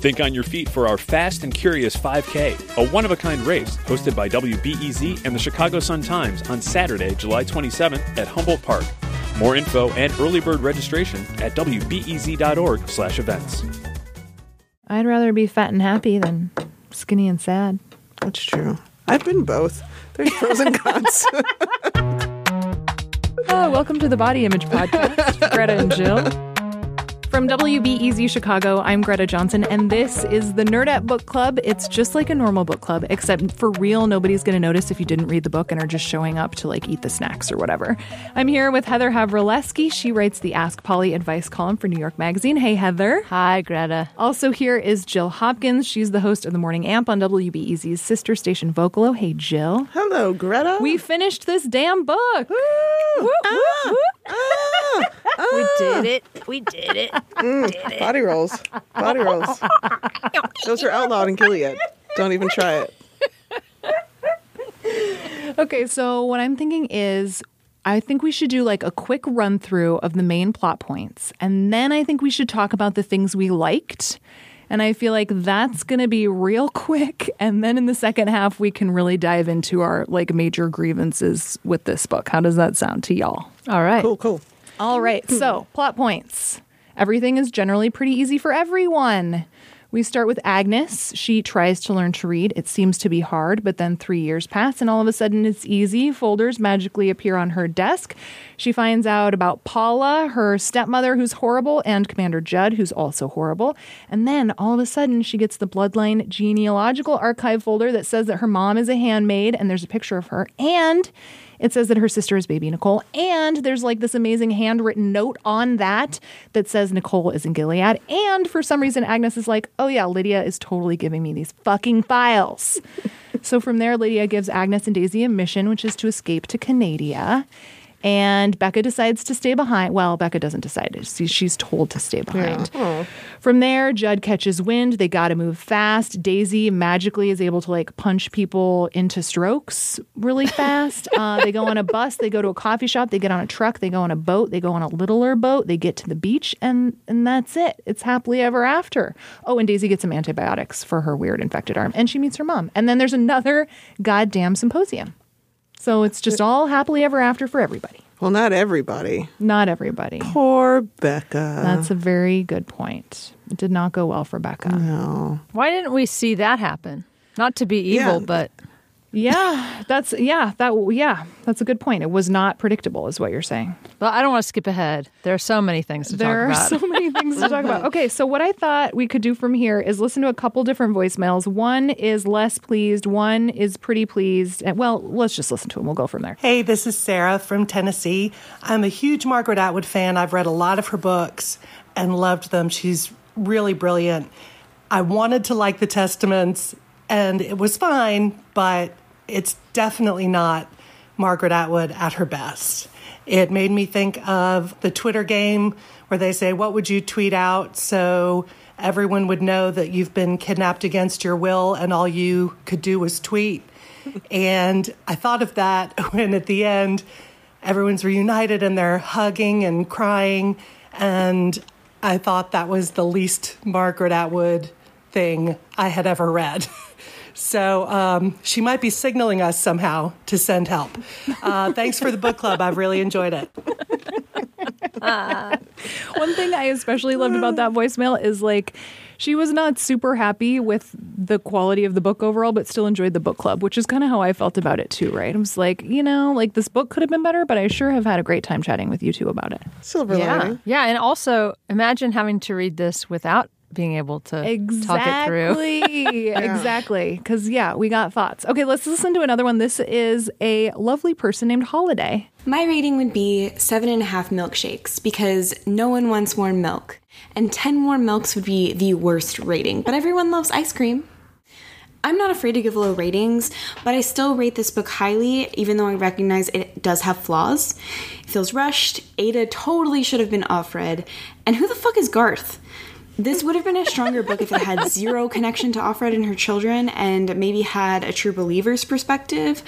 Think on your feet for our Fast and Curious 5K, a one of a kind race hosted by WBEZ and the Chicago Sun Times on Saturday, July 27th at Humboldt Park. More info and early bird registration at wbez.org/events. I'd rather be fat and happy than skinny and sad. That's true. I've been both. There's pros and cons. Oh, welcome to the Body Image Podcast, Greta and Jill. From WBEZ Chicago, I'm Greta Johnson, and this is the Nerdette Book Club. It's just like a normal book club, except for real, nobody's going to notice if you didn't read the book and are just showing up to like eat the snacks or whatever. I'm here with Heather Havrilesky. She writes the Ask Polly advice column for New York Magazine. Hey, Heather. Hi, Greta. Also here is Jill Hopkins. She's the host of the Morning Amp on WBEZ's sister station Vocalo. Hey, Jill. Hello, Greta. We finished this damn book. Woo! Woo, woo, Ah, woo. Ah, We ah. did it. We did it. Mm, body rolls. Body rolls. Those are outlawed in Gilead. Don't even try it. Okay, so what I'm thinking is I think we should do like a quick run through of the main plot points. And then I think we should talk about the things we liked. And I feel like that's going to be real quick. And then in the second half, we can really dive into our like major grievances with this book. How does that sound to y'all? All right. Cool, cool. All right, so plot points. Everything is generally pretty easy for everyone. We start with Agnes. She tries to learn to read. It seems to be hard, but then three years pass and all of a sudden it's easy. Folders magically appear on her desk. She finds out about Paula, her stepmother, who's horrible, and Commander Judd, who's also horrible. And then all of a sudden she gets the Bloodline genealogical archive folder that says that her mom is a handmaid and there's a picture of her. And it says that her sister is baby Nicole, and there's like this amazing handwritten note on that that says Nicole is in Gilead. And for some reason, Agnes is like, oh yeah, Lydia is totally giving me these fucking files. so from there, Lydia gives Agnes and Daisy a mission, which is to escape to Canada. And Becca decides to stay behind. Well, Becca doesn't decide. She- She's told to stay behind. From there, Judd catches wind. They got to move fast. Daisy magically is able to like punch people into strokes really fast. uh, they go on a bus. They go to a coffee shop. They get on a truck. They go on a boat. They go on a littler boat. They get to the beach, and and that's it. It's happily ever after. Oh, and Daisy gets some antibiotics for her weird infected arm, and she meets her mom. And then there's another goddamn symposium. So it's just all happily ever after for everybody. Well, not everybody. Not everybody. Poor Becca. That's a very good point. It did not go well for Becca. no. Why didn't we see that happen? Not to be evil, Yeah. but Yeah, that's yeah, that yeah, that's a good point. It was not predictable, is what you're saying. but I don't want to skip ahead. There are so many things to there are talk about. There are so many things to talk about. Okay, so what I thought we could do from here is listen to a couple different voicemails. One is less pleased, one is pretty pleased. And, well, let's just listen to them. We'll go from there. Hey, this is Sarah from Tennessee. I'm a huge Margaret Atwood fan. I've read a lot of her books and loved them. She's really brilliant. I wanted to like the Testaments, and it was fine, but it's definitely not Margaret Atwood at her best. It made me think of the Twitter game where they say, What would you tweet out so everyone would know that you've been kidnapped against your will and all you could do was tweet? and I thought of that when at the end everyone's reunited and they're hugging and crying. And I thought that was the least Margaret Atwood thing I had ever read. So um, she might be signaling us somehow to send help. Uh, thanks for the book club. I've really enjoyed it. One thing I especially loved about that voicemail is like she was not super happy with the quality of the book overall, but still enjoyed the book club, which is kind of how I felt about it too, right? I was like, you know, like this book could have been better, but I sure have had a great time chatting with you two about it. Silver yeah, lining. yeah, and also imagine having to read this without being able to talk it through. Exactly. exactly. Because, yeah, we got thoughts. Okay, let's listen to another one. This is a lovely person named Holiday. My rating would be seven and a half milkshakes because no one wants warm milk. And 10 warm milks would be the worst rating, but everyone loves ice cream. I'm not afraid to give low ratings, but I still rate this book highly, even though I recognize it does have flaws. It feels rushed. Ada totally should have been off Offred. And who the fuck is Garth? This would have been a stronger book if it had zero connection to Offred and her children and maybe had a true believer's perspective.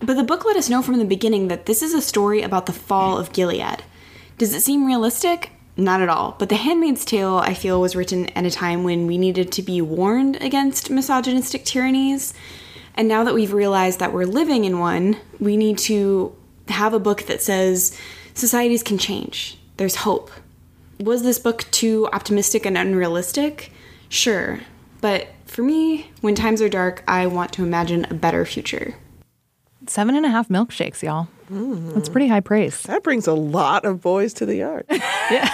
But the book let us know from the beginning that this is a story about the fall of Gilead. Does it seem realistic? Not at all. But The Handmaid's Tale, I feel, was written at a time when we needed to be warned against misogynistic tyrannies. And now that we've realized that we're living in one, we need to have a book that says societies can change. There's hope. Was this book too optimistic and unrealistic? Sure. But for me, when times are dark, I want to imagine a better future. Seven and a half milkshakes, y'all. That's pretty high praise. That brings a lot of boys to the yard. Yeah.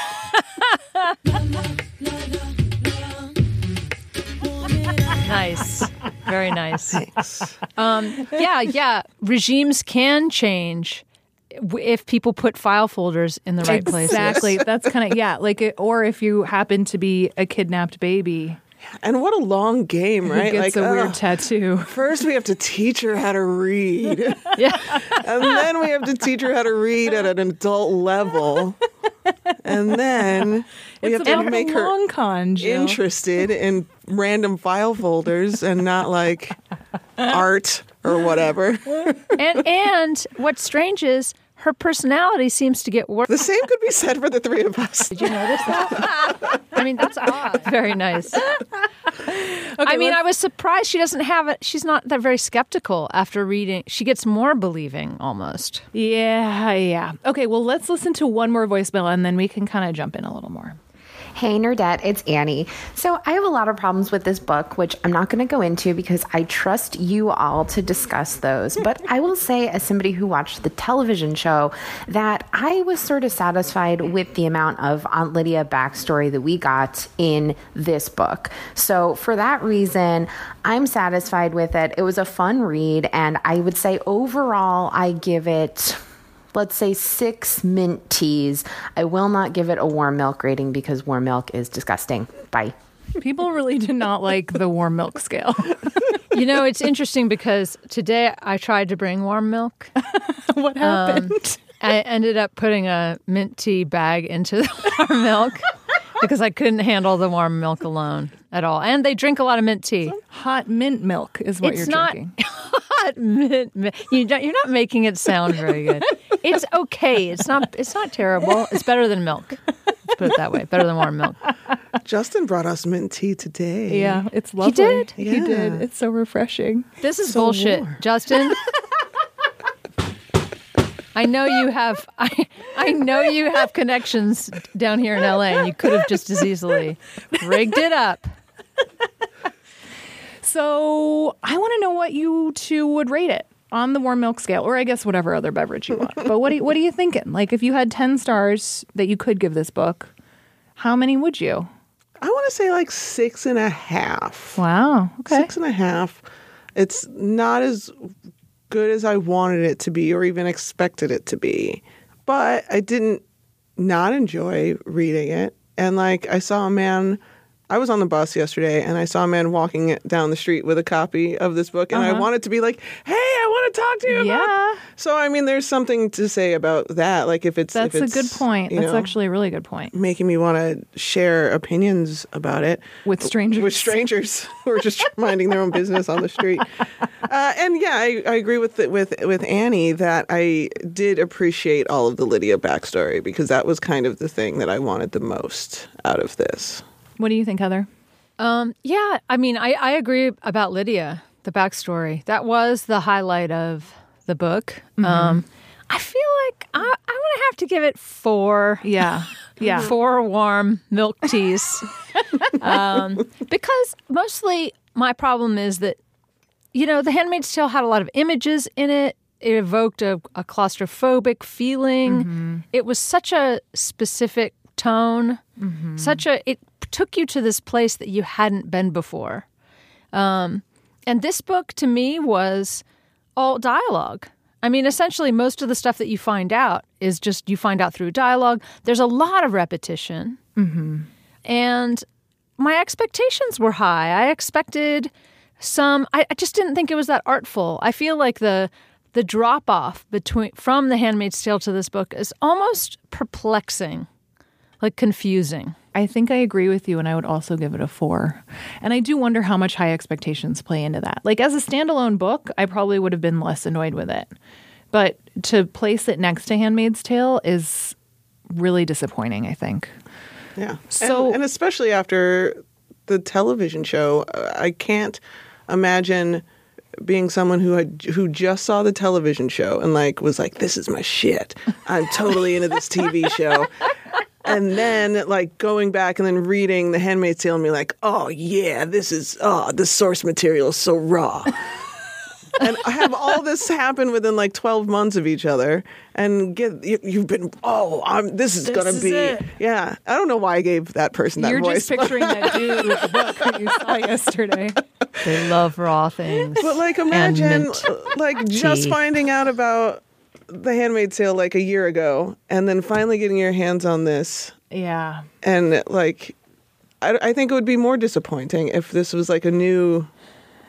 nice. Very nice. Um, yeah, yeah. Regimes can change w- if people put file folders in the right place. Exactly. That's kind of yeah. Like, it, or if you happen to be a kidnapped baby and what a long game, who right? gets a weird ugh. tattoo. First, we have to teach her how to read. Yeah. and then we have to teach her how to read at an adult level. And then we have to make her con, interested in random file folders and not like art or whatever. And and what's strange is her personality seems to get worse. The same could be said for the three of us. Did you notice that? I mean, that's odd. Very nice. I mean, I was surprised she doesn't have it. She's not that very skeptical after reading. She gets more believing almost. Yeah, yeah. Okay, well, let's listen to one more voicemail and then we can kind of jump in a little more. Hey, Nerdette, it's Annie. So, I have a lot of problems with this book, which I'm not going to go into because I trust you all to discuss those. But I will say, as somebody who watched the television show, that I was sort of satisfied with the amount of Aunt Lydia backstory that we got in this book. So, for that reason, I'm satisfied with it. It was a fun read, and I would say overall, I give it let's say six mint teas. I will not give it a warm milk rating because warm milk is disgusting. Bye. People really did not like the warm milk scale. You know, it's interesting because today I tried to bring warm milk. what um, happened? I ended up putting a mint tea bag into the warm milk because I couldn't handle the warm milk alone at all. And they drink a lot of mint tea. Hot mint milk is what it's you're not drinking. hot mint. mi- You you're not making it sound very good. It's okay. It's not. It's not terrible. It's better than milk. Let's put it that way. Better than warm milk. Justin brought us mint tea today. Yeah, it's lovely. He did? He did. It's so refreshing. This is bullshit, Justin. I know you have. I, I know you have connections down here in LA, and you could have just as easily rigged it up. So I want to know what you two would rate it on the warm milk scale, or I guess whatever other beverage you want. but what do you, what are you thinking? Like, if you had ten stars that you could give this book, how many would you? I want to say like six and a half. Wow. Okay. Six and a half. It's not as good as I wanted it to be or even expected it to be. But I didn't not enjoy reading it. And like I saw a man I was on the bus yesterday and I saw a man walking down the street with a copy of this book and I wanted to be like, "Hey, I want to talk to you about." Uh-huh. Yeah. So I mean there's something to say about that. Like if it's That's if a good point. That's know, actually a really good point. making me want to share opinions about it With strangers. with strangers who are just minding their own business on the street. Uh, and yeah, I, I agree with with with Annie that I did appreciate all of the Lydia backstory because that was kind of the thing that I wanted the most out of this. What do you think, Heather? Um, yeah, I mean, I, I agree about Lydia, the backstory. That was the highlight of the book. Um, I feel like I, I'm going to have to give it four. Yeah. Yeah. Four warm milk teas. um, because mostly my problem is that, you know, The Handmaid's Tale had a lot of images in it. It evoked a, a claustrophobic feeling. It was such a specific tone, such a, it took you to this place that you hadn't been before. Um, and this book to me was all dialogue. I mean, essentially, most of the stuff that you find out is just you find out through dialogue. There's a lot of repetition. And my expectations were high. I expected some I, I just didn't think it was that artful. I feel like the the drop off between from The Handmaid's Tale to this book is almost perplexing, like confusing. I think I agree with you, and I would also give it a four. And I do wonder how much high expectations play into that. Like, as a standalone book, I probably would have been less annoyed with it. But to place it next to Handmaid's Tale is really disappointing, I think. Yeah. So- and, and especially after the television show, I can't imagine being someone who had who just saw the television show and like was like, "This is my shit. I'm totally into this TV show." And then like going back and then reading The Handmaid's Tale and be like, "Oh yeah, this is oh the source material is so raw." and have all this happen within like 12 months of each other and get you, you've been oh I'm this is gonna is be it. yeah I don't know why I gave that person that You're voice just picturing that dude with the book that you saw yesterday. They love raw things. But like, imagine mint uh, like just finding out about the Handmaid's Tale like a year ago, and then finally getting your hands on this, Yeah. and like, I, I think it would be more disappointing if this was like a new,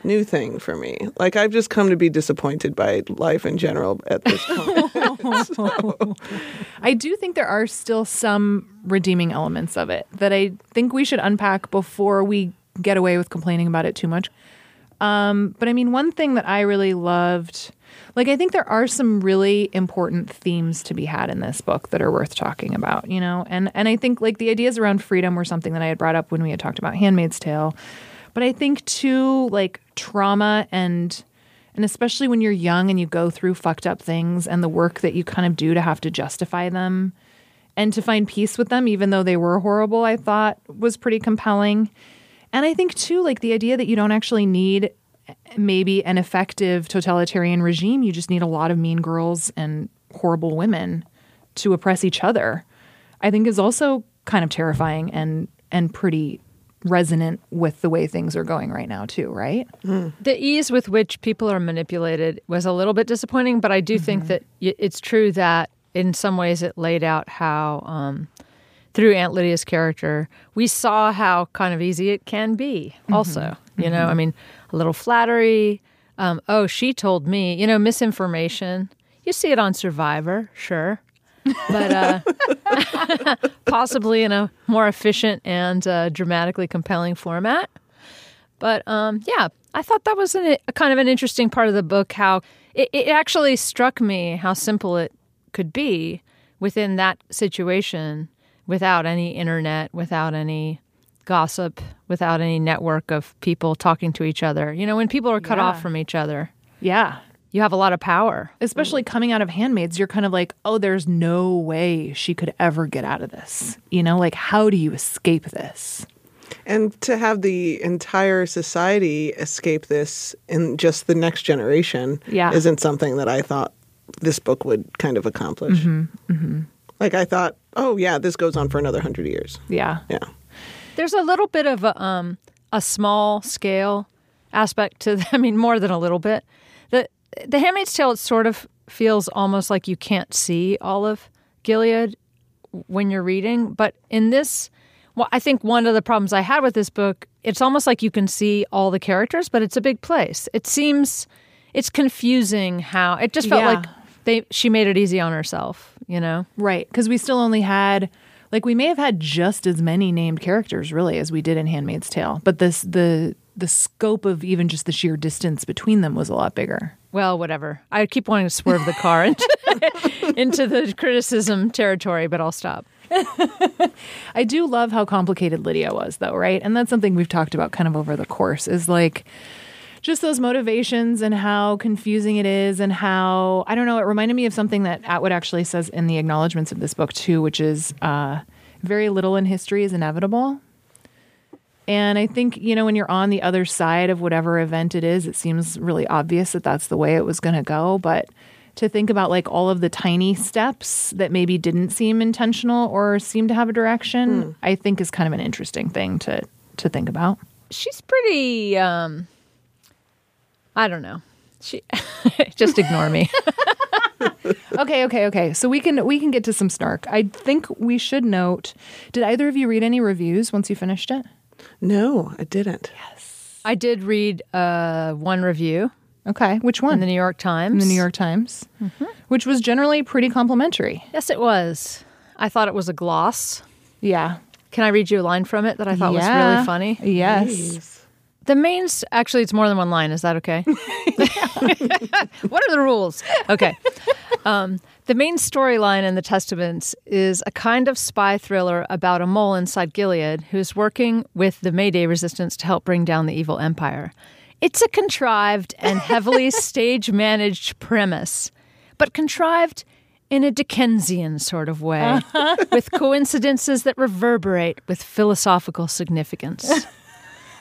new thing for me. Like, I've just come to be disappointed by life in general at this point. I do think there are still some redeeming elements of it that I think we should unpack before we get away with complaining about it too much. Um, but I mean, one thing that I really loved, like, I think there are some really important themes to be had in this book that are worth talking about, you know? And, and I think, like, the ideas around freedom were something that I had brought up when we had talked about Handmaid's Tale. But I think, too, like, trauma and and especially when you're young and you go through fucked up things and the work that you kind of do to have to justify them and to find peace with them, even though they were horrible, I thought was pretty compelling. And I think, too, like the idea that you don't actually need eh, maybe an effective totalitarian regime, you just need a lot of mean girls and horrible women to oppress each other, I think is also kind of terrifying and, and pretty resonant with the way things are going right now, too, right? Mm-hmm. The ease with which people are manipulated was a little bit disappointing, but I do think mm-hmm. that it's true that in some ways it laid out how, um, through Aunt Lydia's character, we saw how kind of easy it can be, also. You know, I mean, a little flattery. Um, oh, she told me, you know, misinformation. You see it on Survivor, sure. but uh, possibly in a more efficient and uh, dramatically compelling format. But um, yeah, I thought that was an, a kind of an interesting part of the book. How it, it actually struck me how simple it could be within that situation, without any internet, without any gossip, without any network of people talking to each other. You know, when people are cut Yeah. off from each other, Yeah. you have a lot of power. especially coming out of handmaids you're kind of like oh there's no way she could ever get out of this you know like how do you escape this and to have the entire society escape this in just the next generation Yeah. isn't something that I thought this book would kind of accomplish. Mm-hmm. Mm-hmm. Like I thought, oh yeah, this goes on for another hundred years. yeah Yeah. There's a little bit of a, um, a small scale aspect to. I mean, more than a little bit. The The Handmaid's Tale it sort of feels almost like you can't see all of Gilead when you're reading, but in this, well, I think one of the problems I had with this book, it's almost like you can see all the characters, but it's a big place. It seems it's confusing how it just felt Yeah. like they she made it easy on herself. You know. right because we still only had like we may have had just as many named characters really as we did in handmaid's tale but this the the scope of even just the sheer distance between them was a lot bigger Well, whatever. I keep wanting to swerve the car into, into the criticism territory, but I'll stop. I do love how complicated Lydia was, though, right? And that's something we've talked about kind of over the course is like just those motivations and how confusing it is, and how I don't know. It reminded me of something that Atwood actually says in the acknowledgments of this book, too, which is uh, very little in history is inevitable. And I think, you know, when you're on the other side of whatever event it is, it seems really obvious that that's the way it was going to go. But to think about like all of the tiny steps that maybe didn't seem intentional or seem to have a direction, I think is kind of an interesting thing to to think about. She's pretty. um I don't know. She just ignore me. Okay, okay, okay. So we can we can get to some snark. I think we should note. Did either of you read any reviews once you finished it? No, I didn't. Yes, I did read uh, one review Okay, which one? in the New York Times. In the New York Times, which was generally pretty complimentary. Yes, it was. I thought it was a gloss. Yeah. Can I read you a line from it that I thought was really funny? Yes. The main, s- actually, it's more than one line. Is that okay? what are the rules? Okay. Um, the main storyline in the Testaments is a kind of spy thriller about a mole inside Gilead who's working with the Mayday resistance to help bring down the evil empire. It's a contrived and heavily stage managed premise, but contrived in a Dickensian sort of way, with coincidences that reverberate with philosophical significance.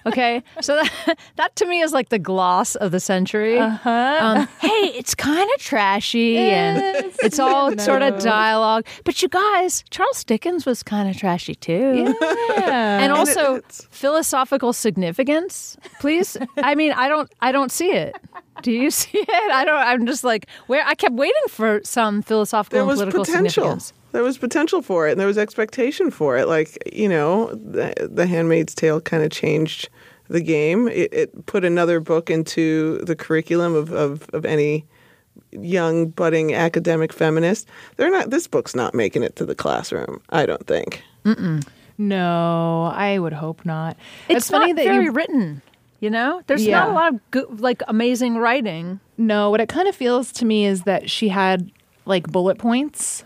Okay, so that, that to me is like the gloss of the century. Uh-huh. Um, hey, it's kind of trashy and it's all sort of dialogue. But you guys, Charles Dickens was kind of trashy too. And also it's- philosophical significance, please. I mean, I don't, I don't see it. Do you see it? I don't. I'm just like where I kept waiting for some philosophical there and political potential. significance. There was potential for it, and there was expectation for it. Like you know, the, the Handmaid's Tale kind of changed the game. It, it put another book into the curriculum of, of, of any young budding academic feminist. They're not. This book's not making it to the classroom. I don't think. No, I would hope not. It's, funny not that very you written. You know, there's Yeah. not a lot of good, like amazing writing. No, what it kind of feels to me is that she had like bullet points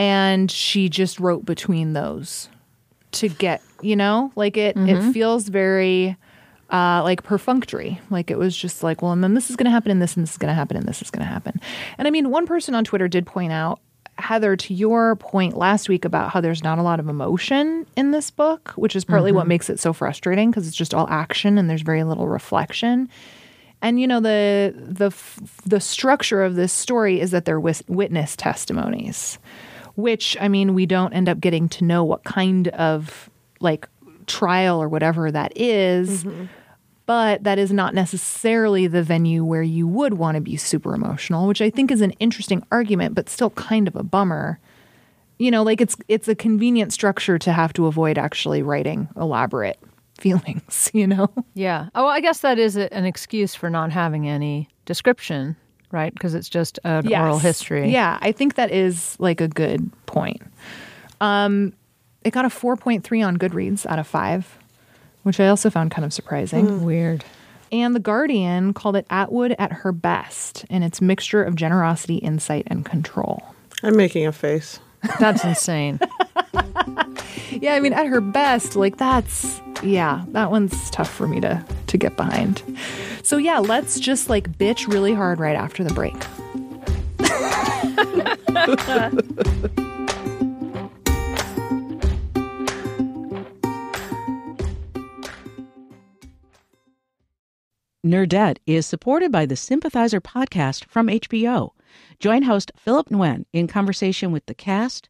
and she just wrote between those to get, you know, like it it feels very uh, like perfunctory. Like it was just like, well, and then this is going to happen and this and this is going to happen and this is going to happen. And I mean, one person on Twitter did point out Heather, to your point last week about how there's not a lot of emotion in this book, which is partly what makes it so frustrating because it's just all action and there's very little reflection. And you know the the f- the structure of this story is that they're witness testimonies, which I mean we don't end up getting to know what kind of like trial or whatever that is, mm-hmm. but that is not necessarily the venue where you would want to be super emotional, which I think is an interesting argument, but still kind of a bummer. You know, like it's it's a convenient structure to have to avoid actually writing elaborate feelings. You know. Yeah. Oh, I guess that is a, an excuse for not having any description, right? Because it's just an oral history. Yeah, I think that is like a good point. Um, it got a 4.3 on Goodreads out of 5, which I also found kind of surprising. Weird. And The Guardian called it Atwood at her best in its mixture of generosity, insight, and control. I'm making a face. That's insane. Yeah, I mean, at her best, like that's yeah, that one's tough for me to to get behind. So yeah, let's just like bitch really hard right after the break. Nerdette is supported by the Sympathizer podcast from HBO. Join host Philip Nguyen in conversation with the cast,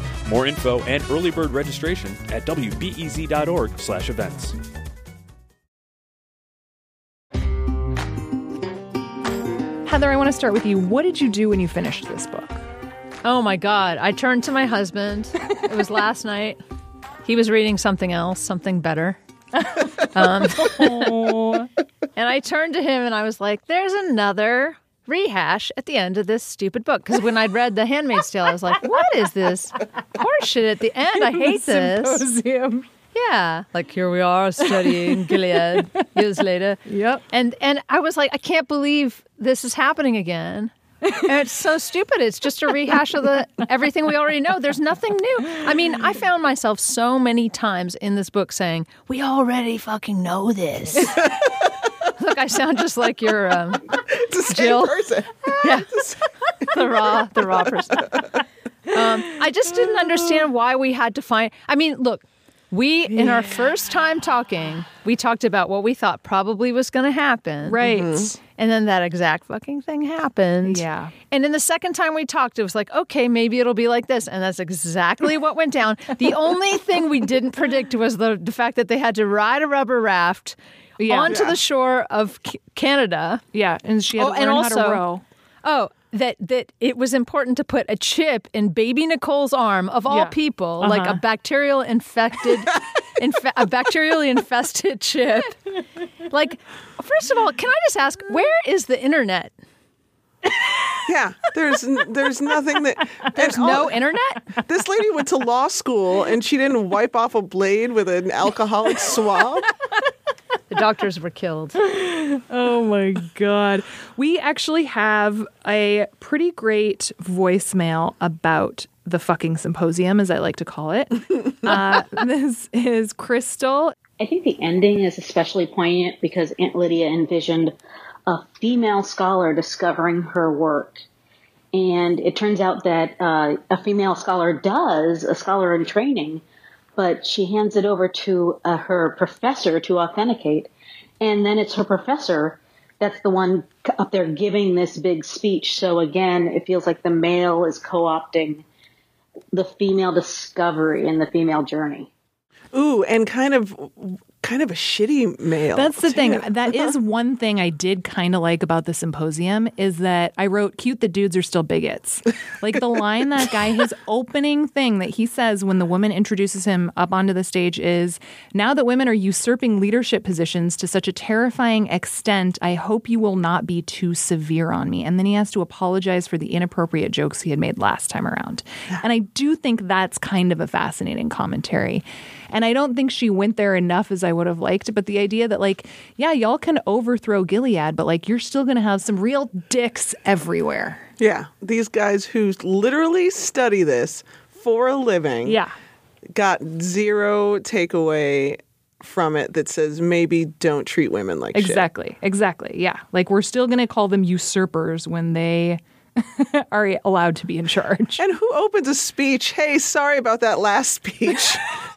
More info and early bird registration at wbez.org/events. Heather, I want to start with you. What did you do when you finished this book? Oh my God. I turned to my husband. It was last night. He was reading something else, something better. Um, and I turned to him and I was like, there's another rehash at the end of this stupid book. Because when I'd read The Handmaid's Tale, I was like, what is this horseshit at the end? I hate this. Symposium. Yeah. Like here we are studying Gilead years later. Yep. And and I was like, I can't believe this is happening again. And it's so stupid. It's just a rehash of the everything we already know. There's nothing new. I mean, I found myself so many times in this book saying, "We already fucking know this." Look, I sound just like your um, It's the same Jill. person. yeah, the raw, the raw person. Um, I just didn't understand why we had to find. I mean, look, We, in our first time talking, we talked about what we thought probably was going to happen. Right. And then that exact fucking thing happened. Yeah. And then the second time we talked, it was like, okay, maybe it'll be like this. And that's exactly what went down. The only thing we didn't predict was the, the fact that they had to ride a rubber raft Yeah. onto Yeah. the shore of C- Canada. Yeah, and she had Oh, to and learn also- how to row. Oh, that that it was important to put a chip in baby Nicole's arm of all Yeah. people, like a Uh-huh. bacterial infected, infe- a bacterially infested chip. Like, first of all, can I just ask, where is the internet? Yeah, there's there's nothing that There's and no all- internet. This lady went to law school and she didn't wipe off a blade with an alcoholic swab. The doctors were killed. Oh my god. We actually have a pretty great voicemail about the fucking symposium, as I like to call it. uh, this is Crystal. I think the ending is especially poignant because Aunt Lydia envisioned a female scholar discovering her work. And it turns out that uh, a female scholar does, a scholar in training, but she hands it over to uh, her professor to authenticate. And then it's her professor that's the one up there giving this big speech. So again, it feels like the male is co opting the female discovery and the female journey. Ooh, and kind of kind of a shitty male. That's the thing. That is one thing I did kind of like about the symposium is that I wrote cute the dudes are still bigots. Like the line that guy his opening thing that he says when the woman introduces him up onto the stage is now that women are usurping leadership positions to such a terrifying extent, I hope you will not be too severe on me. And then he has to apologize for the inappropriate jokes he had made last time around. And I do think that's kind of a fascinating commentary. And I don't think she went there enough as I would have liked. But the idea that, like, yeah, y'all can overthrow Gilead, but like, you're still going to have some real dicks everywhere. yeah, these guys who literally study this for a living. Yeah. got zero takeaway from it that says maybe don't treat women like shit. Exactly. Exactly. Yeah. Like, we're still going to call them usurpers when they are allowed to be in charge. And who opens a speech? Hey, sorry about that last speech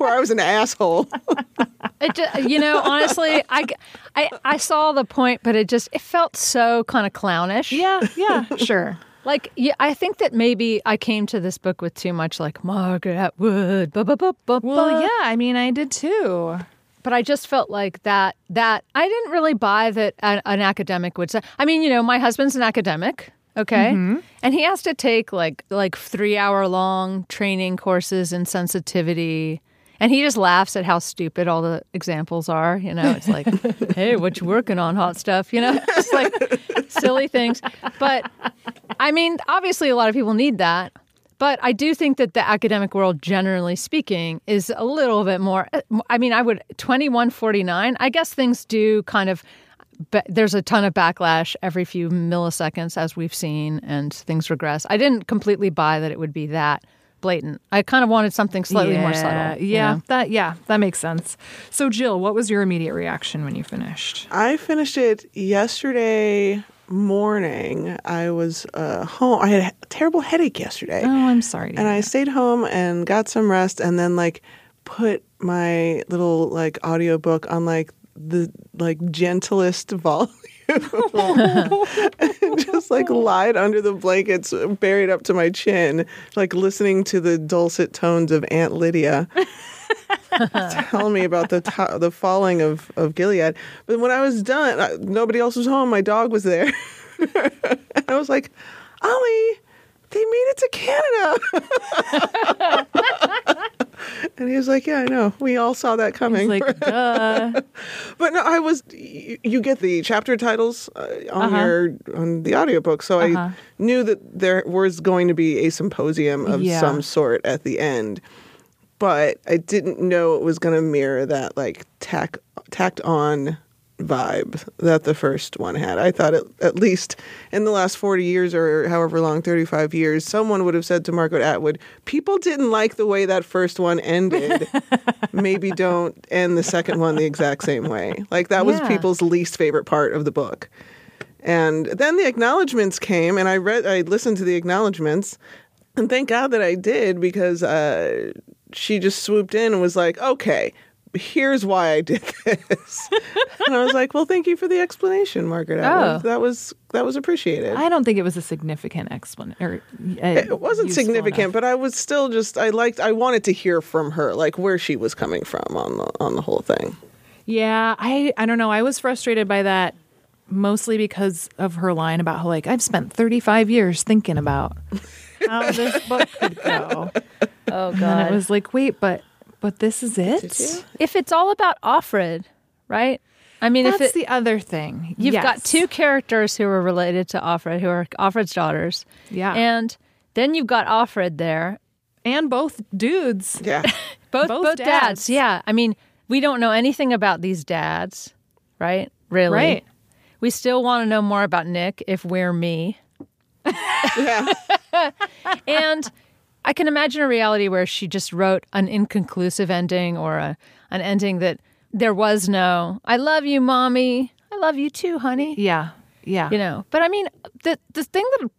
where I was an asshole. It just, you know, honestly, I, I, I saw the point, but it just it felt so kind of clownish. Yeah. Yeah. Sure. Like, yeah, I think that maybe I came to this book with too much like Margaret Atwood. Ba, ba, ba, ba, Well, ba. yeah. I mean, I did too. but I just felt like that that I didn't really buy that an, an academic would say. I mean, you know, my husband's an academic, okay, mm-hmm. and he has to take like like three hour long training courses in sensitivity. And he just laughs at how stupid all the examples are. You know, it's like, hey, what you working on, hot stuff? You know, just like silly things. But I mean, obviously, a lot of people need that. But I do think that the academic world, generally speaking, is a little bit more. I mean, I would 2149. I guess things do kind of. But there's a ton of backlash every few milliseconds, as we've seen, and things regress. I didn't completely buy that it would be that blatant. I kind of wanted something slightly more subtle. you Yeah. know? That. Yeah. That makes sense. So, Jill, what was your immediate reaction when you finished? I finished it yesterday morning. I was uh, home. I had a terrible headache yesterday. Oh, I'm sorry. and I that. stayed home and got some rest and then like put my little like audiobook on like the like gentlest volume and just like lied under the blankets buried up to my chin like listening to the dulcet tones of Aunt Lydia telling me about the to- the falling of of Gilead. But when I was done I, nobody else was home. My dog was there. And I was like Ollie they made it to Canada. And he was like, Yeah, I know. We all saw that coming. He's like, duh. but no, I was, you, you get the chapter titles uh, on Uh-huh. your, on the audiobook. So Uh-huh. I knew that there was going to be a symposium of Yeah. some sort at the end. But I didn't know it was going to mirror that like tack, tacked on vibe that the first one had. I thought it, at least in the last 40 years or however long, 35 years, someone would have said to Margaret Atwood, people didn't like the way that first one ended. Maybe don't end the second one the exact same way. Like that was Yeah. people's least favorite part of the book. And then the acknowledgments came and I read I listened to the acknowledgments and thank God that I did because uh she just swooped in and was like, "Okay, here's why I did this," and I was like, "Well, thank you for the explanation, Margaret. Oh. That was that was appreciated." I don't think it was a significant explanation. Uh, it wasn't significant, enough. but I was still just I liked I wanted to hear from her, like where she was coming from on the on the whole thing. Yeah, I I don't know. I was frustrated by that mostly because of her line about how like I've spent 35 years thinking about how this book could go. Oh And it was like, wait, but but this is it? if it's all about Offred, right? I mean, That's if it, the other thing. you've got two characters who are related to Offred, who are Offred's daughters, Yeah. and then you've got Offred there, and both dudes. Yeah. both Both both, dads. dads. Yeah, I mean, we don't know anything about these dads, right? Really, Right. We still want to know more about Nick if we're me. yeah. and I can imagine a reality where she just wrote an inconclusive ending or a, an ending that there was no "I love you, mommy. I love you too, honey." Yeah. Yeah. You know, but I mean, the the thing that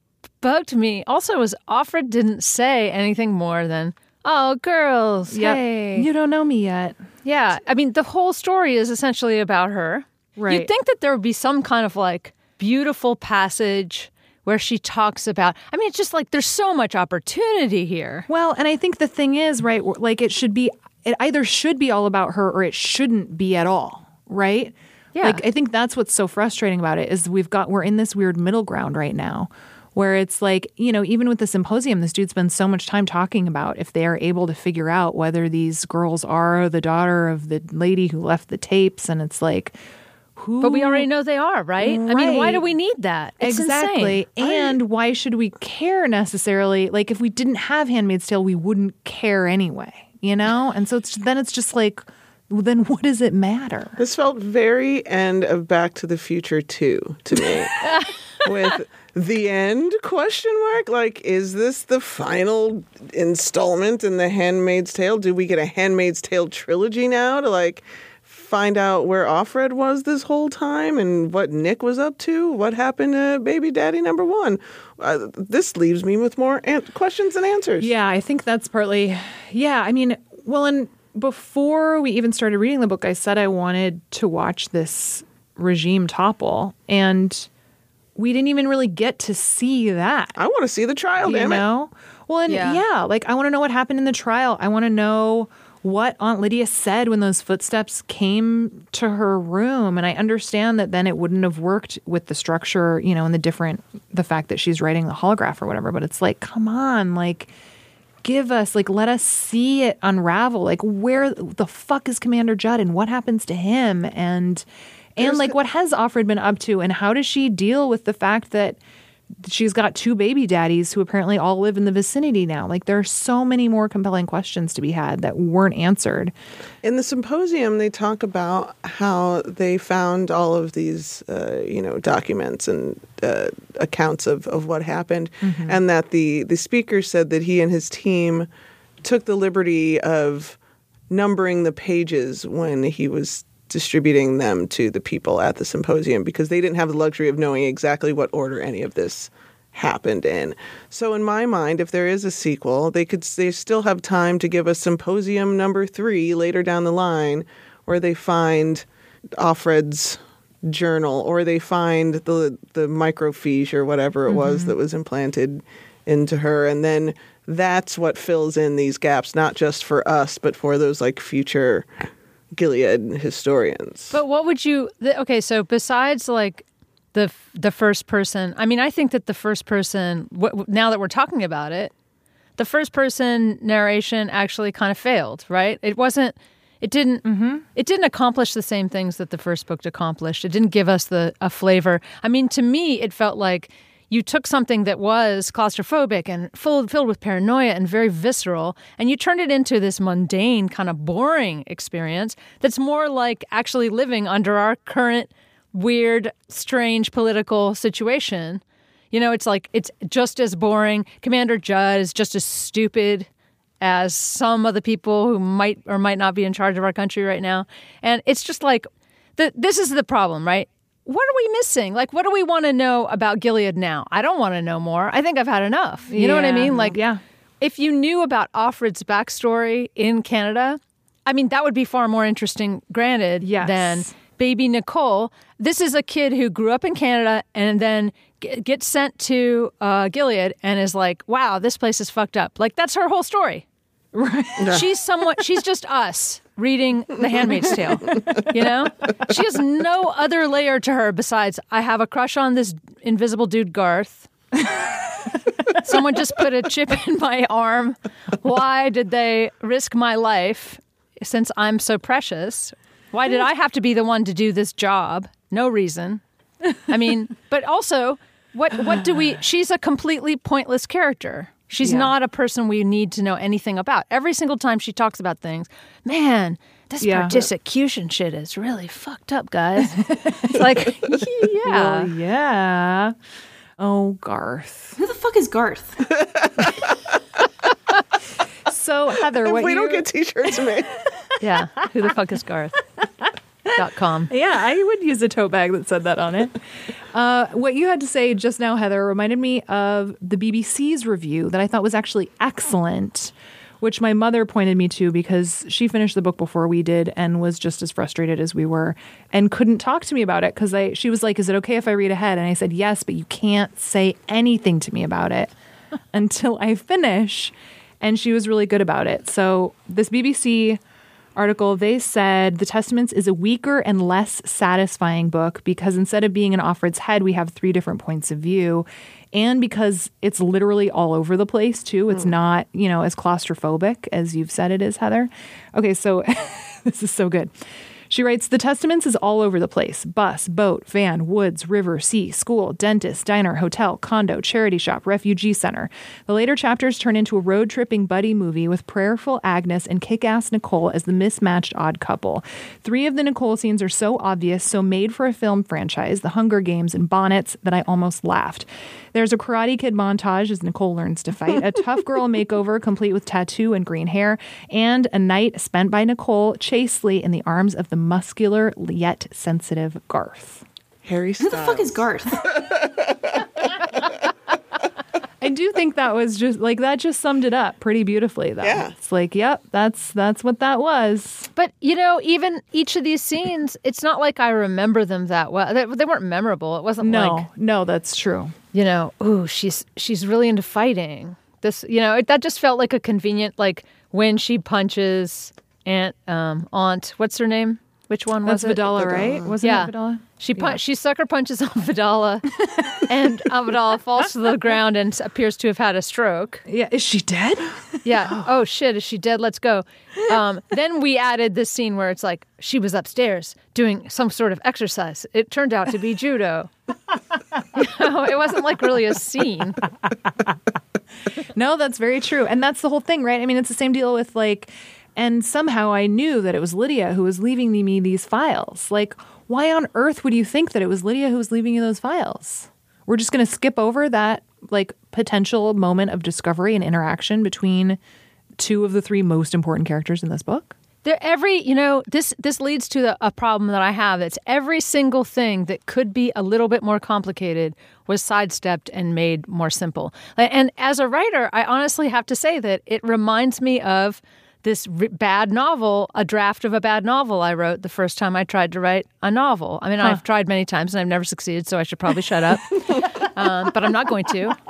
bugged me also was Offred didn't say anything more than "Oh, girls, Yep. hey." You don't know me yet. Yeah, I mean, the whole story is essentially about her. Right. You'd think that there would be some kind of like beautiful passage where she talks about. I mean, it's just like there's so much opportunity here. Well, and I think the thing is, right, like it should be, it either should be all about her or it shouldn't be at all, right? Yeah. Like I think that's what's so frustrating about it is we've got we're in this weird middle ground right now where it's like, you know, even with the symposium, this dude spends so much time talking about if they are able to figure out whether these girls are the daughter of the lady who left the tapes and it's like who But we already know they are, right? I mean, why do we need that? It's exactly. insane. And why should we care necessarily? Like if we didn't have Handmaid's Tale, we wouldn't care anyway, you know? And so it's then it's just like well, then what does it matter? This felt very end of Back to the Future 2 to me. With the end question mark like is this the final installment in the Handmaid's Tale? Do we get a Handmaid's Tale trilogy now to like find out where Offred was this whole time and what Nick was up to? What happened to baby daddy number 1? Uh, this leaves me with more an- questions and answers. Yeah, I think that's partly yeah, I mean, well and before we even started reading the book, I said I wanted to watch this regime topple and we didn't even really get to see that. I want to see the trial, you damn it. know? Well, and Yeah. yeah. like I want to know what happened in the trial. I want to know what Aunt Lydia said when those footsteps came to her room. And I understand that then it wouldn't have worked with the structure, you know, and the different, the fact that she's writing the holograph or whatever. But it's like, come on, like, give us, like, let us see it unravel. Like, where the fuck is Commander Judd and what happens to him? And, and like, what has Offred been up to? And how does she deal with the fact that, she's got two baby daddies who apparently all live in the vicinity now. Like there are so many more compelling questions to be had that weren't answered. In the symposium, they talk about how they found all of these, uh, you know, documents and uh, accounts of, of what happened, and that the the speaker said that he and his team took the liberty of numbering the pages when he was distributing them to the people at the symposium because they didn't have the luxury of knowing exactly what order any of this happened in. So in my mind, if there is a sequel, they could they still have time to give us symposium number 3 later down the line where they find Offred's journal or they find the the microfiche or whatever it was mm-hmm. that was implanted into her and then that's what fills in these gaps not just for us but for those like future Gilead historians. But what would you? The, okay, so besides like the the first person, I mean, I think that the first person. What, now that we're talking about it, the first person narration actually kind of failed. Right? It wasn't. It didn't. Mm-hmm. It didn't accomplish the same things that the first book accomplished. It didn't give us the a flavor. I mean, to me, it felt like you took something that was claustrophobic and full, filled with paranoia and very visceral, and you turned it into this mundane, kind of boring experience that's more like actually living under our current weird, strange political situation. You know, it's like it's just as boring. Commander Judd is just as stupid as some of the people who might or might not be in charge of our country right now. And it's just like the, this is the problem, right? What are we missing? Like, what do we want to know about Gilead now? I don't want to know more. I think I've had enough. You know what I mean? Like, yeah. if you knew about Offred's backstory in Canada, I mean, that would be far more interesting, granted, Yes. than baby Nicole. This is a kid who grew up in Canada and then g- gets sent to uh, Gilead and is like, wow, this place is fucked up. Like, that's her whole story. Right. She's somewhat, she's just us reading The Handmaid's Tale. You know? She has no other layer to her besides, I have a crush on this invisible dude, Garth. Someone just put a chip in my arm. Why did they risk my life since I'm so precious? Why did I have to be the one to do this job? No reason. I mean, but also, what what do we she's a completely pointless character. She's Yeah. not a person we need to know anything about. Every single time she talks about things, man, this Yeah. persecution shit is really fucked up, guys. it's like, yeah. Well, yeah. Oh, Garth. Who the fuck is Garth? So Heather, If what we don't get t-shirts made. Yeah. Who the fuck is Garth? Com. Yeah, I would use a tote bag that said that on it. Uh, what you had to say just now, Heather, reminded me of the BBC's review that I thought was actually excellent, which my mother pointed me to because she finished the book before we did and was just as frustrated as we were and couldn't talk to me about it because I she was like, "Is it okay if I read ahead?" And I said, "Yes, but you can't say anything to me about it until I finish." And she was really good about it. So this BBC article, they said The Testaments is a weaker and less satisfying book because instead of being in Offred's head, we have three different points of view. And because it's literally all over the place, too. It's hmm. not, you know, as claustrophobic as you've said it is, Heather. Okay, so this is so good. She writes The Testaments is all over the place bus, boat, van, woods, river, sea, school, dentist, diner, hotel, condo, charity shop, refugee center. The later chapters turn into a road tripping buddy movie with prayerful Agnes and kick ass Nicole as the mismatched odd couple. Three of the Nicole scenes are so obvious, so made for a film franchise The Hunger Games and Bonnets that I almost laughed. There's a Karate Kid montage as Nicole learns to fight, a tough girl makeover complete with tattoo and green hair, and a night spent by Nicole chastely in the arms of the muscular yet sensitive Garth. Harry Who the fuck is Garth? I do think that was just like that just summed it up pretty beautifully though. Yeah. It's like, yep, that's that's what that was. But you know, even each of these scenes, it's not like I remember them that well. They, they weren't memorable. It wasn't No, like no, that's true. you know, ooh, she's she's really into fighting. This, you know, it, that just felt like a convenient like when she punches Aunt um, Aunt. What's her name? Which one That's was it? Vidala, right? Wasn't yeah. it Vidala? She pun- she sucker punches on Vidala, and Vidala falls to the ground and appears to have had a stroke. Yeah, is she dead? Yeah. Oh shit, is she dead? Let's go. Um, then we added this scene where it's like she was upstairs doing some sort of exercise. It turned out to be judo. it wasn't like really a scene. No, that's very true. And that's the whole thing, right? I mean, it's the same deal with like, and somehow I knew that it was Lydia who was leaving me these files. Like, why on earth would you think that it was Lydia who was leaving you those files? We're just going to skip over that like potential moment of discovery and interaction between two of the three most important characters in this book. There, every you know this this leads to the, a problem that I have. It's every single thing that could be a little bit more complicated was sidestepped and made more simple. And as a writer, I honestly have to say that it reminds me of this r- bad novel, a draft of a bad novel I wrote the first time I tried to write a novel. I mean, I've tried many times and I've never succeeded, so I should probably shut up. um, but I'm not going to.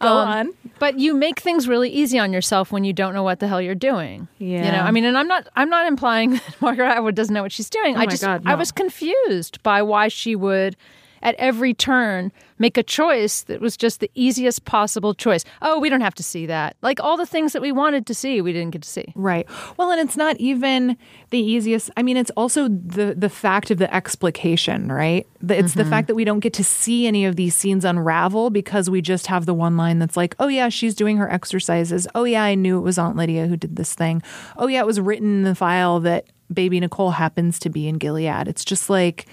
Go Um, on. But you make things really easy on yourself when you don't know what the hell you're doing. Yeah. You know. I mean, and I'm not I'm not implying that Margaret Atwood doesn't know what she's doing. Oh I my just God, I was confused by why she would at every turn make a choice that was just the easiest possible choice. Oh, we don't have to see that. Like all the things that we wanted to see, we didn't get to see. Right. Well, and it's not even the easiest. I mean, it's also the the fact of the explication, right? It's the mm-hmm. fact that we don't get to see any of these scenes unravel because we just have the one line that's like, "Oh yeah, she's doing her exercises. Oh yeah, I knew it was Aunt Lydia who did this thing. Oh yeah, it was written in the file that baby Nicole happens to be in Gilead." It's just like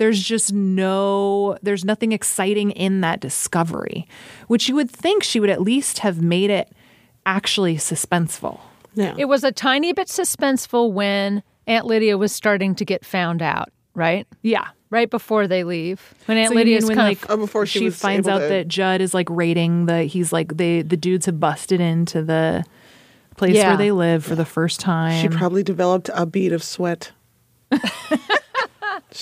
there's just no there's nothing exciting in that discovery, which you would think she would at least have made it actually suspenseful. Yeah. It was a tiny bit suspenseful when Aunt Lydia was starting to get found out, right? Yeah. right before they leave. When Aunt So you Lydia's when, kind like, Oh, before she, she was finds able out to- that Judd is like raiding the he's like they the dudes have busted into the place Yeah. where they live for the first time. she probably developed a bead of sweat.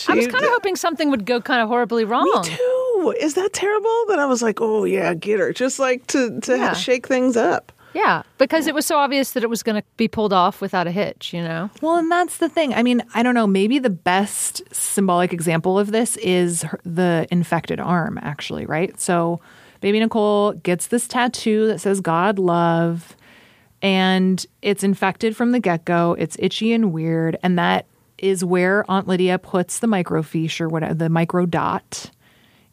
I was kind of hoping something would go kind of horribly wrong. Me too. Is that terrible? That I was like, oh yeah, get her. Just like to to Yeah. shake things up. Yeah, because it was so obvious that it was going to be pulled off without a hitch, you know? Well, and that's the thing. I mean, I don't know. Maybe the best symbolic example of this is the infected arm, actually, right? So, baby Nicole gets this tattoo that says God love, and it's infected from the get go. It's itchy and weird. And that is where Aunt Lydia puts the microfiche or whatever, the micro dot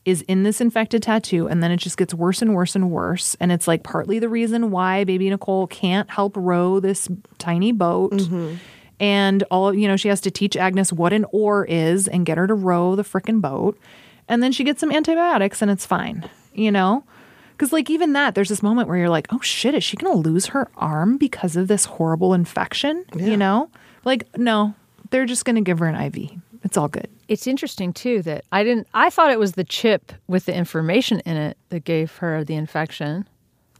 is in this infected tattoo and then it just gets worse and worse and worse and it's like partly the reason why baby nicole can't help row this tiny boat. Mm-hmm. And all you know she has to teach agnes what an oar is and get her to row the frickin' boat. And then she gets some antibiotics and it's fine you know? Because like even that there's this moment where you're like oh shit is she gonna lose her arm because of this horrible infection? You know? Like no they're just gonna give her an iv it's all good It's interesting too that I didn't I thought it was the chip with the information in it that gave her the infection.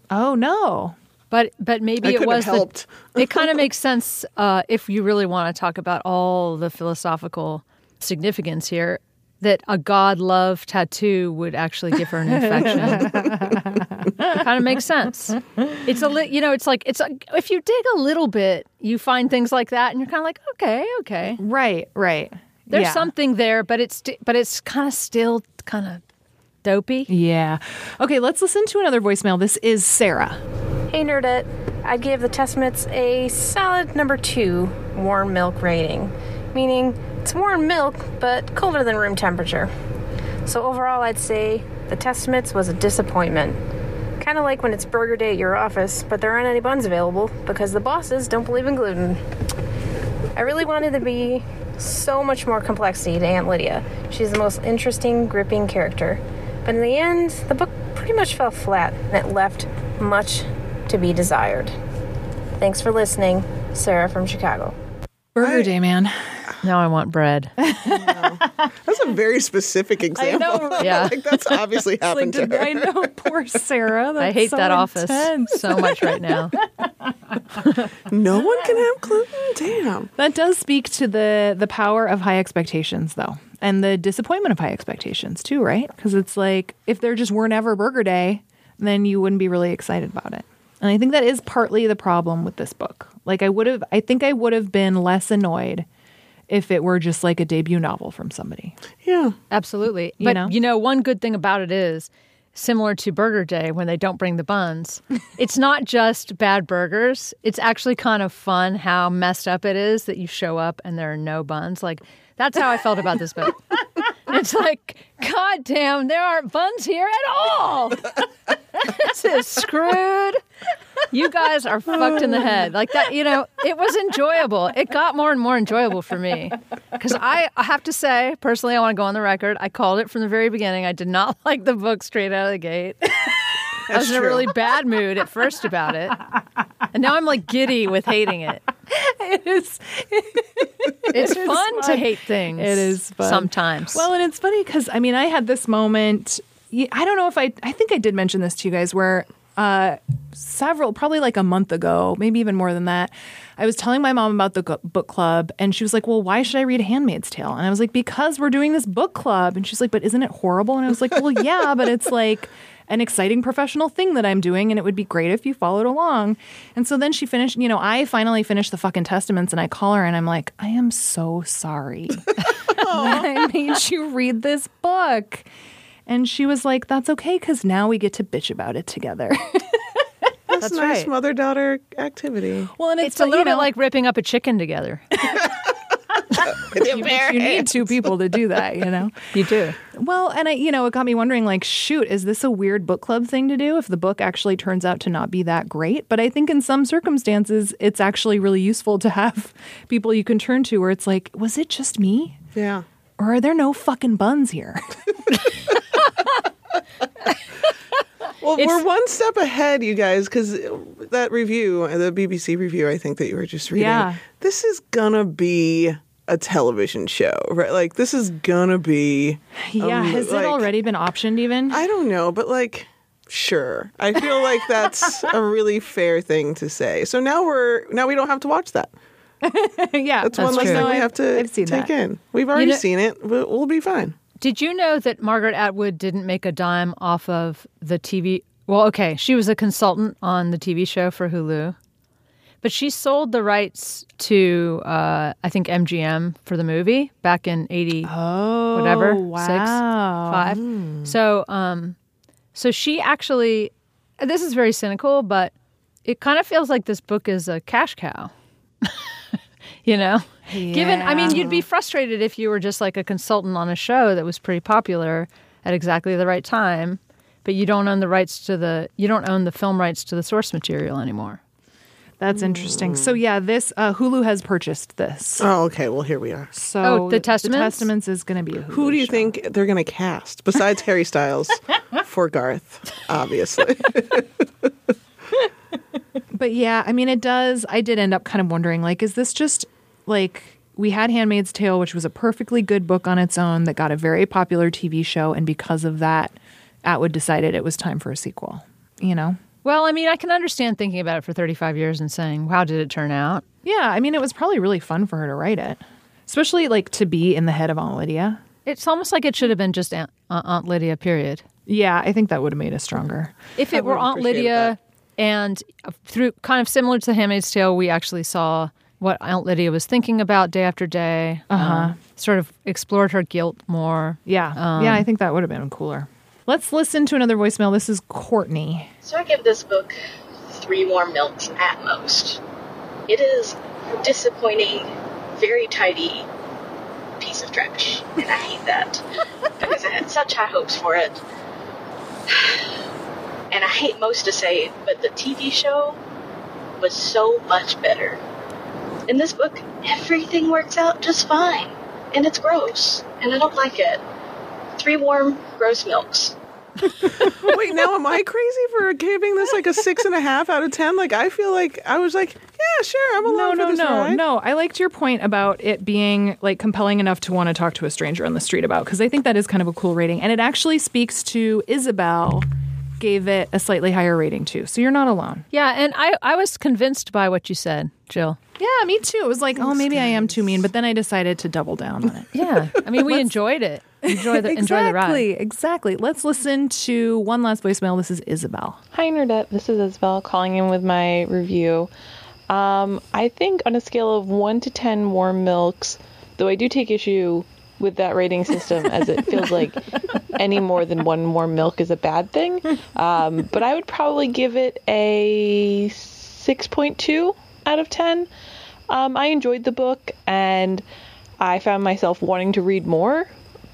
oh no But but maybe I it was have the- helped. it kind of makes sense uh, if you really want to talk about all the philosophical significance here that a God love tattoo would actually give her an infection. kind of makes sense. It's a li- you know it's like it's a, if you dig a little bit, you find things like that, and you're kind of like okay okay. right right There's Yeah. something there, but it's but it's kind of still kind of dopey. Yeah. Okay, let's listen to another voicemail. This is Sarah. Hey Nerdette, I'd give the Testaments a solid number two warm milk rating, meaning it's warm milk but colder than room temperature. So overall, I'd say the Testaments was a disappointment. Kind of like when it's burger day at your office, but there aren't any buns available because the bosses don't believe in gluten. I really wanted to be so much more complexity to Aunt Lydia. She's the most interesting, gripping character. But in the end, the book pretty much fell flat and it left much to be desired. Thanks for listening, Sarah from Chicago. Burger Day, man. Now I want bread. That's a very specific example. know, Yeah. like that's obviously happened to her. I know, poor Sarah. I hate so that office so much right now. No one can have gluten. Damn. That does speak to the the power of high expectations, though, and the disappointment of high expectations too, right? Because it's like if there just weren't ever Burger Day, then you wouldn't be really excited about it. And I think that is partly the problem with this book. Like I would have, I think I would have been less annoyed if it were just like a debut novel from somebody. Yeah. Absolutely. You But know? you know, one good thing about it is similar to Burger Day when they don't bring the buns. it's not just bad burgers. It's actually kind of fun how messed up it is that you show up and there are no buns. Like that's how I felt about this book. it's like, God damn, there aren't buns here at all. this is screwed. You guys are fucked in the head. Like that, you know, it was enjoyable. It got more and more enjoyable for me. Because I, I have to say, personally, I want to go on the record. I called it from the very beginning. I did not like the book straight out of the gate. I was in a really bad mood at first about it. And now I'm like giddy with hating it. It is. It's is fun, to hate things. It is fun. Sometimes. Well, and it's funny because I mean, I had this moment. I don't know if I. I think I did mention this to you guys where uh, several, probably like a month ago, maybe even more than that. I was telling my mom about the book club, and she was like, "Well, why should I read *Handmaid's Tale*?" And I was like, "Because we're doing this book club." And she's like, "But isn't it horrible?" And I was like, "Well, yeah, but it's like." An exciting professional thing that I'm doing, and it would be great if you followed along. And so then she finished, you know, I finally finished the fucking testaments, and I call her and I'm like, I am so sorry. I made you read this book. And she was like, That's okay, because now we get to bitch about it together. That's, That's nice right. mother daughter activity. well, and it's a little bit like ripping up a chicken together. you, you need two people to do that, you know? You do. Well, and I, you know, it got me wondering like, shoot, is this a weird book club thing to do if the book actually turns out to not be that great? But I think in some circumstances, it's actually really useful to have people you can turn to where it's like, was it just me? Yeah. Or are there no fucking buns here? Well, It's- we're one step ahead, you guys, because that review, the BBC review, I think that you were just reading. Yeah. This is gonna be a television show, right? Like this is gonna be. Yeah, um, has like- it already been optioned even? I don't know, but like, sure. I feel like that's a really fair thing to say. So now we're now we don't have to watch that. yeah, That's, one less thing we I've- to take that. in. We've already know- seen it. We'll, we'll be fine. Did you know that Margaret Atwood didn't make a dime off of the TV? Well, okay, she was a consultant on the TV show for Hulu, but she sold the rights to uh, I think MGM for the movie back in eighty Oh, whatever wow. six five. So um, so she actually this is very cynical, but it kind of feels like this book is a cash cow. you know, given I mean, you'd be frustrated if you were just like a consultant on a show that was pretty popular at exactly the right time, but you don't own the rights to the you don't own the film rights to the source material anymore. That's interesting. So yeah, this uh, Hulu has purchased this. Oh, okay. Well, here we are. So Oh, The Testaments? Testaments is going to be a Hulu Who do you show. think they're going to cast besides Harry Styles for Garth? Obviously. But yeah, I mean, it does. I did end up kind of wondering, like, is this just like we had *Handmaid's Tale*, which was a perfectly good book on its own that got a very popular TV show, and because of that, Atwood decided it was time for a sequel. You know? Well, I mean, I can understand thinking about it for 35 years and saying, "How did it turn out?" Yeah, I mean, it was probably really fun for her to write it, especially like to be in the head of Aunt Lydia. It's almost like it should have been just Aunt, uh, Aunt Lydia, period. Yeah, I think that would have made it stronger. If I it were Aunt Lydia, that. and through kind of similar to The Handmaid's Tale, we actually saw what Aunt Lydia was thinking about day after day. Uh-huh. sort of explored her guilt more. Yeah, yeah, I think that would have been cooler. Let's listen to another voicemail. This is Courtney. So I give this book three warm milks at most. It is disappointing, very tidy piece of trash, and I hate that because I had such high hopes for it. And I hate most to say it, but the TV show was so much better. In this book, everything works out just fine, and it's gross, and I don't like it. Three warm, gross milks. Wait, now am I crazy for giving this like a six and a half out of ten? Like I feel like I was like, yeah, sure, I'm No, along no, for this no, ride. no. I liked your point about it being like compelling enough to want to talk to a stranger on the street about because I think that is kind of a cool rating, and it actually speaks to Isabel gave it a slightly higher rating too. So you're not alone. Yeah, and I, I was convinced by what you said, Jill. Yeah, me too. It was like, oh, maybe I am too mean, but then I decided to double down on it. Yeah, I mean, we enjoyed it. Enjoy the enjoy the ride. exactly, exactly. Let's listen to one last voicemail. This is Isabel. Hi, Nerdette. This is Isabel calling in with my review. Um, I think on a scale of 1 to 10 warm milks, though I do take issue with that rating system as it feels like any more than one more milk is a bad thing. Um, but I would probably give it a 6.2 out of 10. Um, I enjoyed the book and I found myself wanting to read more,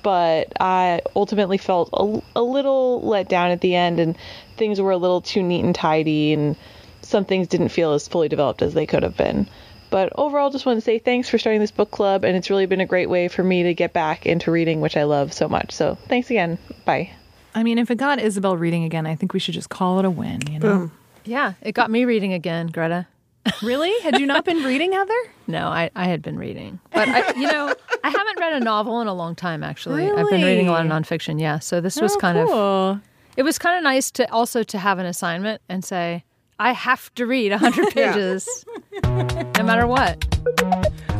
but I ultimately felt a, a little let down at the end and things were a little too neat and tidy and some things didn't feel as fully developed as they could have been. But overall, just want to say thanks for starting this book club, and it's really been a great way for me to get back into reading, which I love so much. So thanks again. Bye. I mean, if it got Isabel reading again, I think we should just call it a win. You know? Yeah, it got me reading again, Greta. Really? Had you not been reading, Heather? No, I, I had been reading, but I, you know, I haven't read a novel in a long time. Actually, I've been reading a lot of nonfiction. Yeah, so this was Oh, kind of cool. it was kind of nice to also to have an assignment and say I have to read hundred pages, no matter what.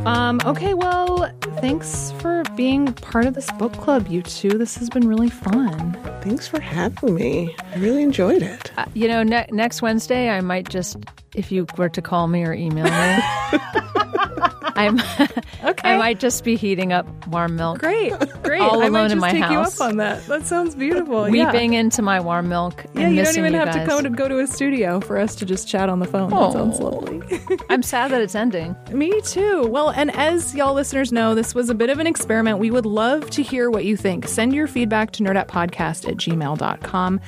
Um, okay, well, thanks for being part of this book club, you two. This has been really fun. Thanks for having me. I really enjoyed it. Uh, you know, ne- next Wednesday I might just, if you were to call me or email me, I'm Okay. I might just be heating up warm milk. Great, great. All alone in my take house. you up on that. That sounds beautiful. yeah. Weeping into my warm milk. Yeah, you don't even you have to go to go to a studio for us to just chat on the phone. That sounds oh. lovely. I'm sad that it's ending. Me too. Well, and as y'all listeners know, this was a bit of an experiment. We would love to hear what you think. Send your feedback to nerdettepodcast at gmail.com.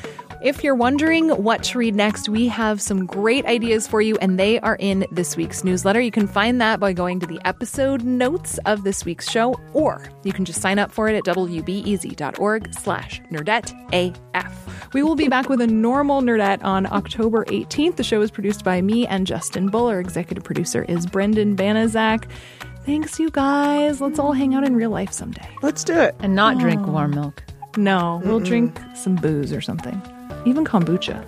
If you're wondering what to read next, we have some great ideas for you, and they are in this week's newsletter. You can find that by going to the episode notes of this week's show, or you can just sign up for it at wbez.org slash nerdetteaf. We will be back with a normal Nerdette on October 18th. The show is produced by me and Justin Bull. Our executive producer is Brendan Banaszak. Thanks, you guys. Let's all hang out in real life someday. Let's do it. And not drink warm milk. No, we'll drink some booze or something. Even kombucha.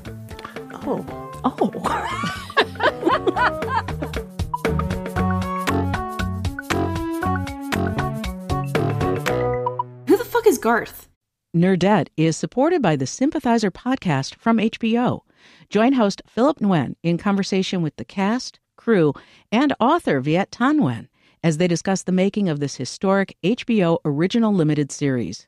Oh. Oh. Who the fuck is Garth? Nerdette is supported by the Sympathizer podcast from HBO. Join host Philip Nguyen in conversation with the cast, crew, and author Viet Thanh Nguyen as they discuss the making of this historic HBO original limited series.